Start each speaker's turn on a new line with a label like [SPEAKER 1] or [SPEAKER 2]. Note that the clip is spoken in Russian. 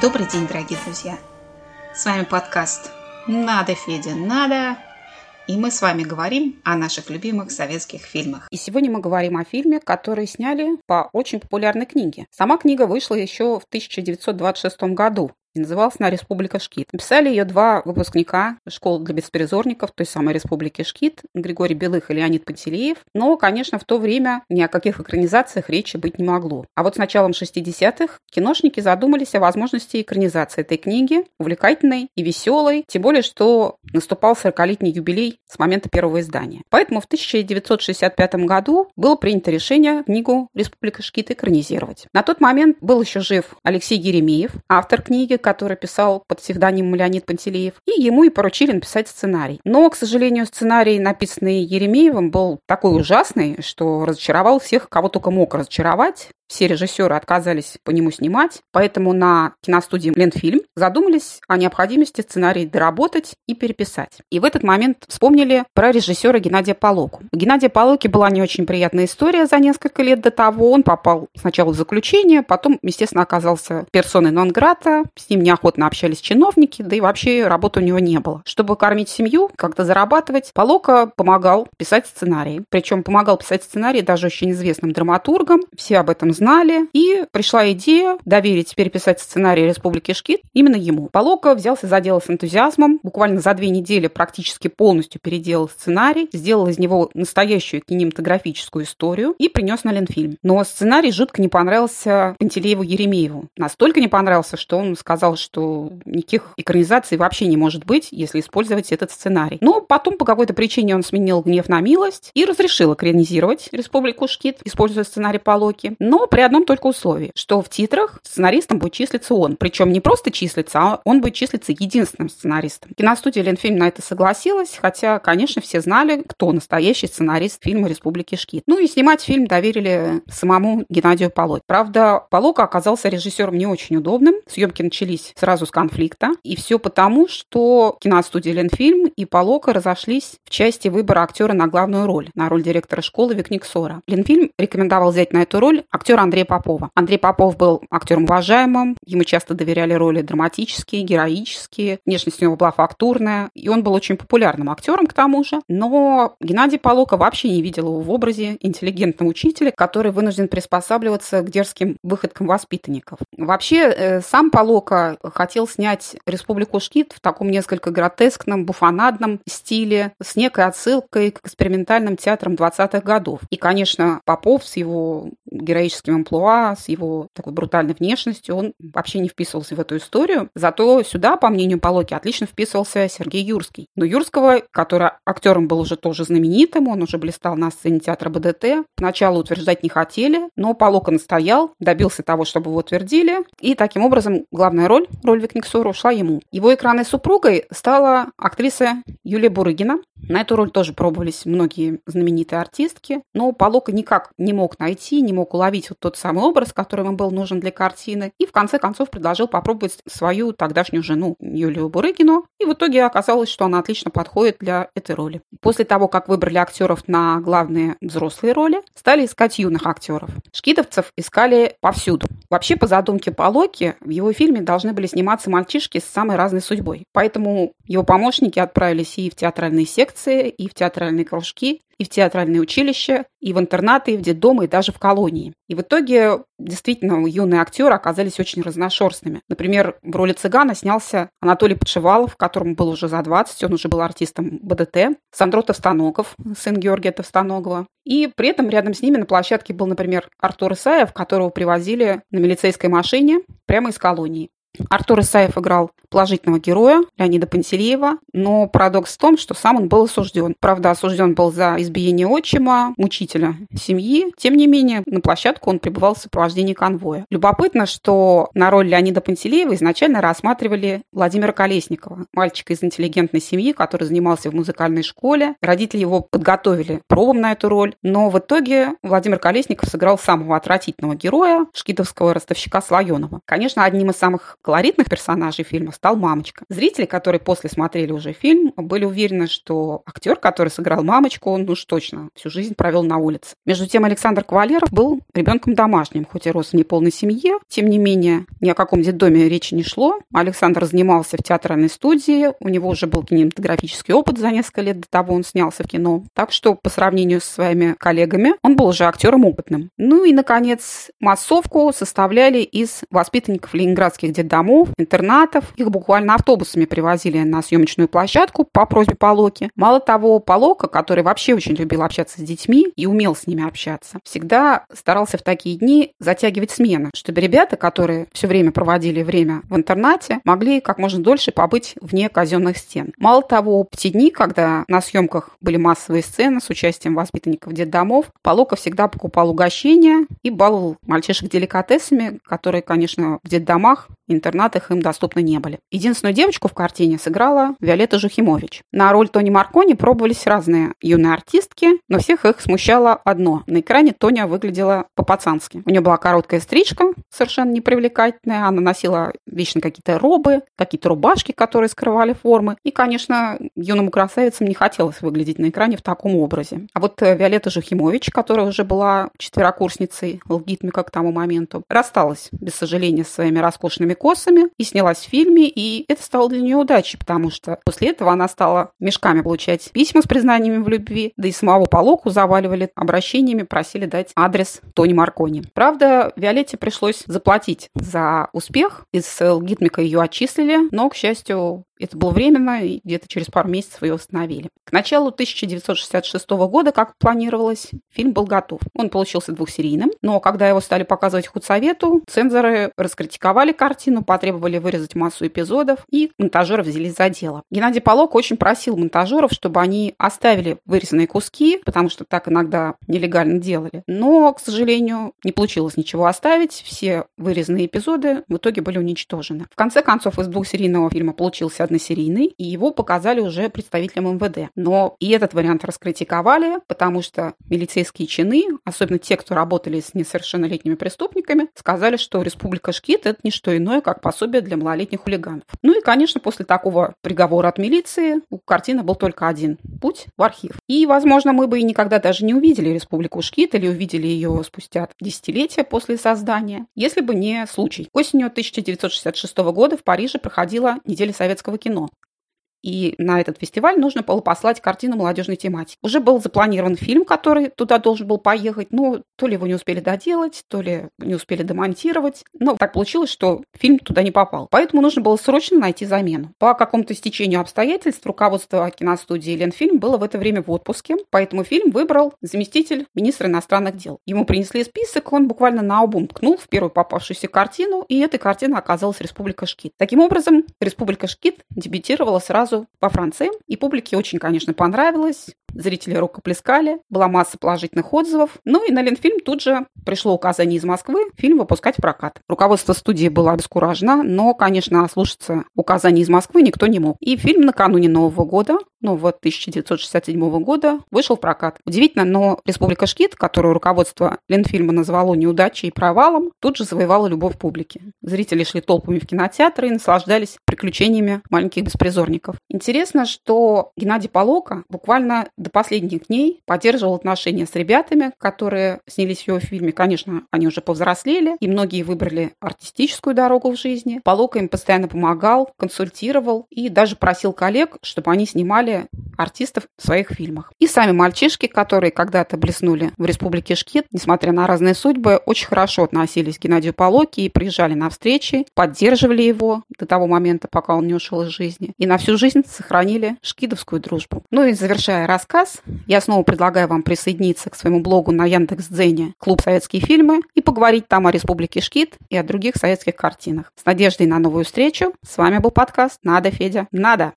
[SPEAKER 1] Добрый день, дорогие друзья! С вами подкаст «Надо, Федя, надо!» И мы с вами говорим о наших любимых советских фильмах.
[SPEAKER 2] И сегодня мы говорим о фильме, который сняли по очень популярной книге. Сама книга вышла еще в 1926 году и называлась она «Республика Шкит». Написали ее два выпускника школы для беспризорников той самой Республики Шкит, Григорий Белых и Леонид Пантелеев. Но, конечно, в то время ни о каких экранизациях речи быть не могло. А вот с началом 60-х киношники задумались о возможности экранизации этой книги, увлекательной и веселой, тем более, что наступал 40-летний юбилей с момента первого издания. Поэтому в 1965 году было принято решение книгу «Республика Шкит» экранизировать. На тот момент был еще жив Алексей Еремеев, автор книги, который писал под псевдонимом Леонид Пантелеев, и ему и поручили написать сценарий. Но, к сожалению, сценарий, написанный Еремеевым, был такой ужасный, что разочаровал всех, кого только мог разочаровать. Все режиссеры отказались по нему снимать, поэтому на киностудии «Ленфильм» задумались о необходимости сценарий доработать и переписать. И в этот момент вспомнили про режиссера Геннадия Полоку. У Геннадия Полоки была не очень приятная история за несколько лет до того. Он попал сначала в заключение, потом, естественно, оказался персоной нон-грата, с ним неохотно общались чиновники, да и вообще работы у него не было. Чтобы кормить семью, как-то зарабатывать, Полока помогал писать сценарии. Причем помогал писать сценарии даже очень известным драматургам. Все об этом знали, и пришла идея доверить переписать сценарий «Республики Шкит» именно ему. Полока взялся за дело с энтузиазмом, буквально за две недели практически полностью переделал сценарий, сделал из него настоящую кинематографическую историю и принес на Ленфильм. Но сценарий жутко не понравился Пантелееву Еремееву. Настолько не понравился, что он сказал, что никаких экранизаций вообще не может быть, если использовать этот сценарий. Но потом по какой-то причине он сменил гнев на милость и разрешил экранизировать «Республику Шкит», используя сценарий Полоки. Но при одном только условии, что в титрах сценаристом будет числиться он. Причем не просто числиться, а он будет числиться единственным сценаристом. Киностудия Ленфильм на это согласилась, хотя, конечно, все знали, кто настоящий сценарист фильма «Республики Шкит». Ну и снимать фильм доверили самому Геннадию Полой. Правда, Полока оказался режиссером не очень удобным. Съемки начались сразу с конфликта. И все потому, что киностудия Ленфильм и Полока разошлись в части выбора актера на главную роль, на роль директора школы Викниксора. Ленфильм рекомендовал взять на эту роль актера актера Андрея Попова. Андрей Попов был актером уважаемым, ему часто доверяли роли драматические, героические, внешность у него была фактурная, и он был очень популярным актером к тому же. Но Геннадий Полока вообще не видел его в образе интеллигентного учителя, который вынужден приспосабливаться к дерзким выходкам воспитанников. Вообще, э, сам Полока хотел снять «Республику Шкит» в таком несколько гротескном, буфонадном стиле, с некой отсылкой к экспериментальным театрам 20-х годов. И, конечно, Попов с его героическим амплуа, с его такой брутальной внешностью, он вообще не вписывался в эту историю. Зато сюда, по мнению Полоки, отлично вписывался Сергей Юрский. Но Юрского, который актером был уже тоже знаменитым, он уже блистал на сцене театра БДТ, поначалу утверждать не хотели, но Полока настоял, добился того, чтобы его утвердили, и таким образом главная роль, роль Викниксора, ушла ему. Его экранной супругой стала актриса Юлия Бурыгина. На эту роль тоже пробовались многие знаменитые артистки, но Полока никак не мог найти, не мог уловить вот тот самый образ, который ему был нужен для картины, и в конце концов предложил попробовать свою тогдашнюю жену Юлию Бурыгину, и в итоге оказалось, что она отлично подходит для этой роли. После того, как выбрали актеров на главные взрослые роли, стали искать юных актеров. Шкидовцев искали повсюду. Вообще, по задумке Полоки, в его фильме должны были сниматься мальчишки с самой разной судьбой. Поэтому его помощники отправились и в театральные секции, и в театральные кружки, и в театральные училища, и в интернаты, и в детдомы, и даже в колонии. И в итоге действительно юные актеры оказались очень разношерстными. Например, в роли цыгана снялся Анатолий Подшивалов, которому был уже за 20, он уже был артистом БДТ, Сандро Товстоногов, сын Георгия Товстоногова. И при этом рядом с ними на площадке был, например, Артур Исаев, которого привозили на милицейской машине прямо из колонии. Артур Исаев играл положительного героя Леонида Пантелеева, но парадокс в том, что сам он был осужден. Правда, осужден был за избиение отчима, мучителя семьи. Тем не менее, на площадку он пребывал в сопровождении конвоя. Любопытно, что на роль Леонида Пантелеева изначально рассматривали Владимира Колесникова, мальчика из интеллигентной семьи, который занимался в музыкальной школе. Родители его подготовили пробам на эту роль, но в итоге Владимир Колесников сыграл самого отвратительного героя, шкитовского ростовщика Слоенова. Конечно, одним из самых колоритных персонажей фильма стал мамочка. Зрители, которые после смотрели уже фильм, были уверены, что актер, который сыграл мамочку, он уж точно всю жизнь провел на улице. Между тем, Александр Кавалеров был ребенком домашним, хоть и рос в неполной семье, тем не менее, ни о каком детдоме речи не шло. Александр занимался в театральной студии, у него уже был кинематографический опыт за несколько лет до того, он снялся в кино. Так что, по сравнению со своими коллегами, он был уже актером опытным. Ну и, наконец, массовку составляли из воспитанников ленинградских детдомов, интернатов. Их буквально автобусами привозили на съемочную площадку по просьбе Полоки. Мало того, Полока, который вообще очень любил общаться с детьми и умел с ними общаться, всегда старался в такие дни затягивать смены, чтобы ребята, которые все время проводили время в интернате, могли как можно дольше побыть вне казенных стен. Мало того, в те дни, когда на съемках были массовые сцены с участием воспитанников детдомов, Полока всегда покупал угощения и баловал мальчишек деликатесами, которые, конечно, в детдомах интернатах им доступны не были. Единственную девочку в картине сыграла Виолетта Жухимович. На роль Тони Маркони пробовались разные юные артистки, но всех их смущало одно. На экране Тоня выглядела по-пацански. У нее была короткая стрижка, совершенно непривлекательная. Она носила вечно какие-то робы, какие-то рубашки, которые скрывали формы. И, конечно, юному красавицам не хотелось выглядеть на экране в таком образе. А вот э, Виолетта Жухимович, которая уже была четверокурсницей лгитмика к тому моменту, рассталась, без сожаления, со своими роскошными косами и снялась в фильме, и это стало для нее удачей, потому что после этого она стала мешками получать письма с признаниями в любви, да и самого Полоку заваливали обращениями, просили дать адрес Тони Маркони. Правда, Виолетте пришлось заплатить за успех, из Гитмика ее отчислили, но, к счастью, это было временно, и где-то через пару месяцев ее восстановили. К началу 1966 года, как планировалось, фильм был готов. Он получился двухсерийным, но когда его стали показывать худсовету, цензоры раскритиковали картину, потребовали вырезать массу эпизодов, и монтажеры взялись за дело. Геннадий Полок очень просил монтажеров, чтобы они оставили вырезанные куски, потому что так иногда нелегально делали. Но, к сожалению, не получилось ничего оставить. Все вырезанные эпизоды в итоге были уничтожены. В конце концов, из двухсерийного фильма получился односерийный, и его показали уже представителям МВД. Но и этот вариант раскритиковали, потому что милицейские чины, особенно те, кто работали с несовершеннолетними преступниками, сказали, что Республика Шкит – это не что иное, как пособие для малолетних хулиганов. Ну и, конечно, после такого приговора от милиции у картины был только один – путь в архив. И, возможно, мы бы и никогда даже не увидели Республику Шкит или увидели ее спустя десятилетия после создания, если бы не случай. Осенью 1966 года в Париже проходила неделя советского кино. И на этот фестиваль нужно было послать картину молодежной тематики. Уже был запланирован фильм, который туда должен был поехать, но то ли его не успели доделать, то ли не успели демонтировать. Но так получилось, что фильм туда не попал. Поэтому нужно было срочно найти замену. По какому-то стечению обстоятельств руководство киностудии Ленфильм было в это время в отпуске, поэтому фильм выбрал заместитель министра иностранных дел. Ему принесли список, он буквально на обум ткнул в первую попавшуюся картину, и эта картина оказалась «Республика Шкит». Таким образом, «Республика Шкит» дебютировала сразу сразу по Франции. И публике очень, конечно, понравилось. Зрители рукоплескали, была масса положительных отзывов. Ну и на Ленфильм тут же пришло указание из Москвы фильм выпускать в прокат. Руководство студии было обескуражено, но, конечно, слушаться указаний из Москвы никто не мог. И фильм накануне Нового года, ну вот 1967 года, вышел в прокат. Удивительно, но «Республика Шкит», которую руководство Ленфильма назвало неудачей и провалом, тут же завоевала любовь публики. Зрители шли толпами в кинотеатры и наслаждались приключениями маленьких беспризорников. Интересно, что Геннадий Полока буквально до последних дней поддерживал отношения с ребятами, которые снялись в его фильме. Конечно, они уже повзрослели, и многие выбрали артистическую дорогу в жизни. Полока им постоянно помогал, консультировал и даже просил коллег, чтобы они снимали артистов в своих фильмах. И сами мальчишки, которые когда-то блеснули в Республике Шкит, несмотря на разные судьбы, очень хорошо относились к Геннадию Полоке и приезжали на встречи, поддерживали его до того момента, пока он не ушел из жизни. И на всю жизнь сохранили шкидовскую дружбу. Ну и завершая рассказ, я снова предлагаю вам присоединиться к своему блогу на Яндекс.Дзене «Клуб советские фильмы» и поговорить там о Республике Шкит и о других советских картинах. С надеждой на новую встречу. С вами был подкаст «Надо, Федя, надо!»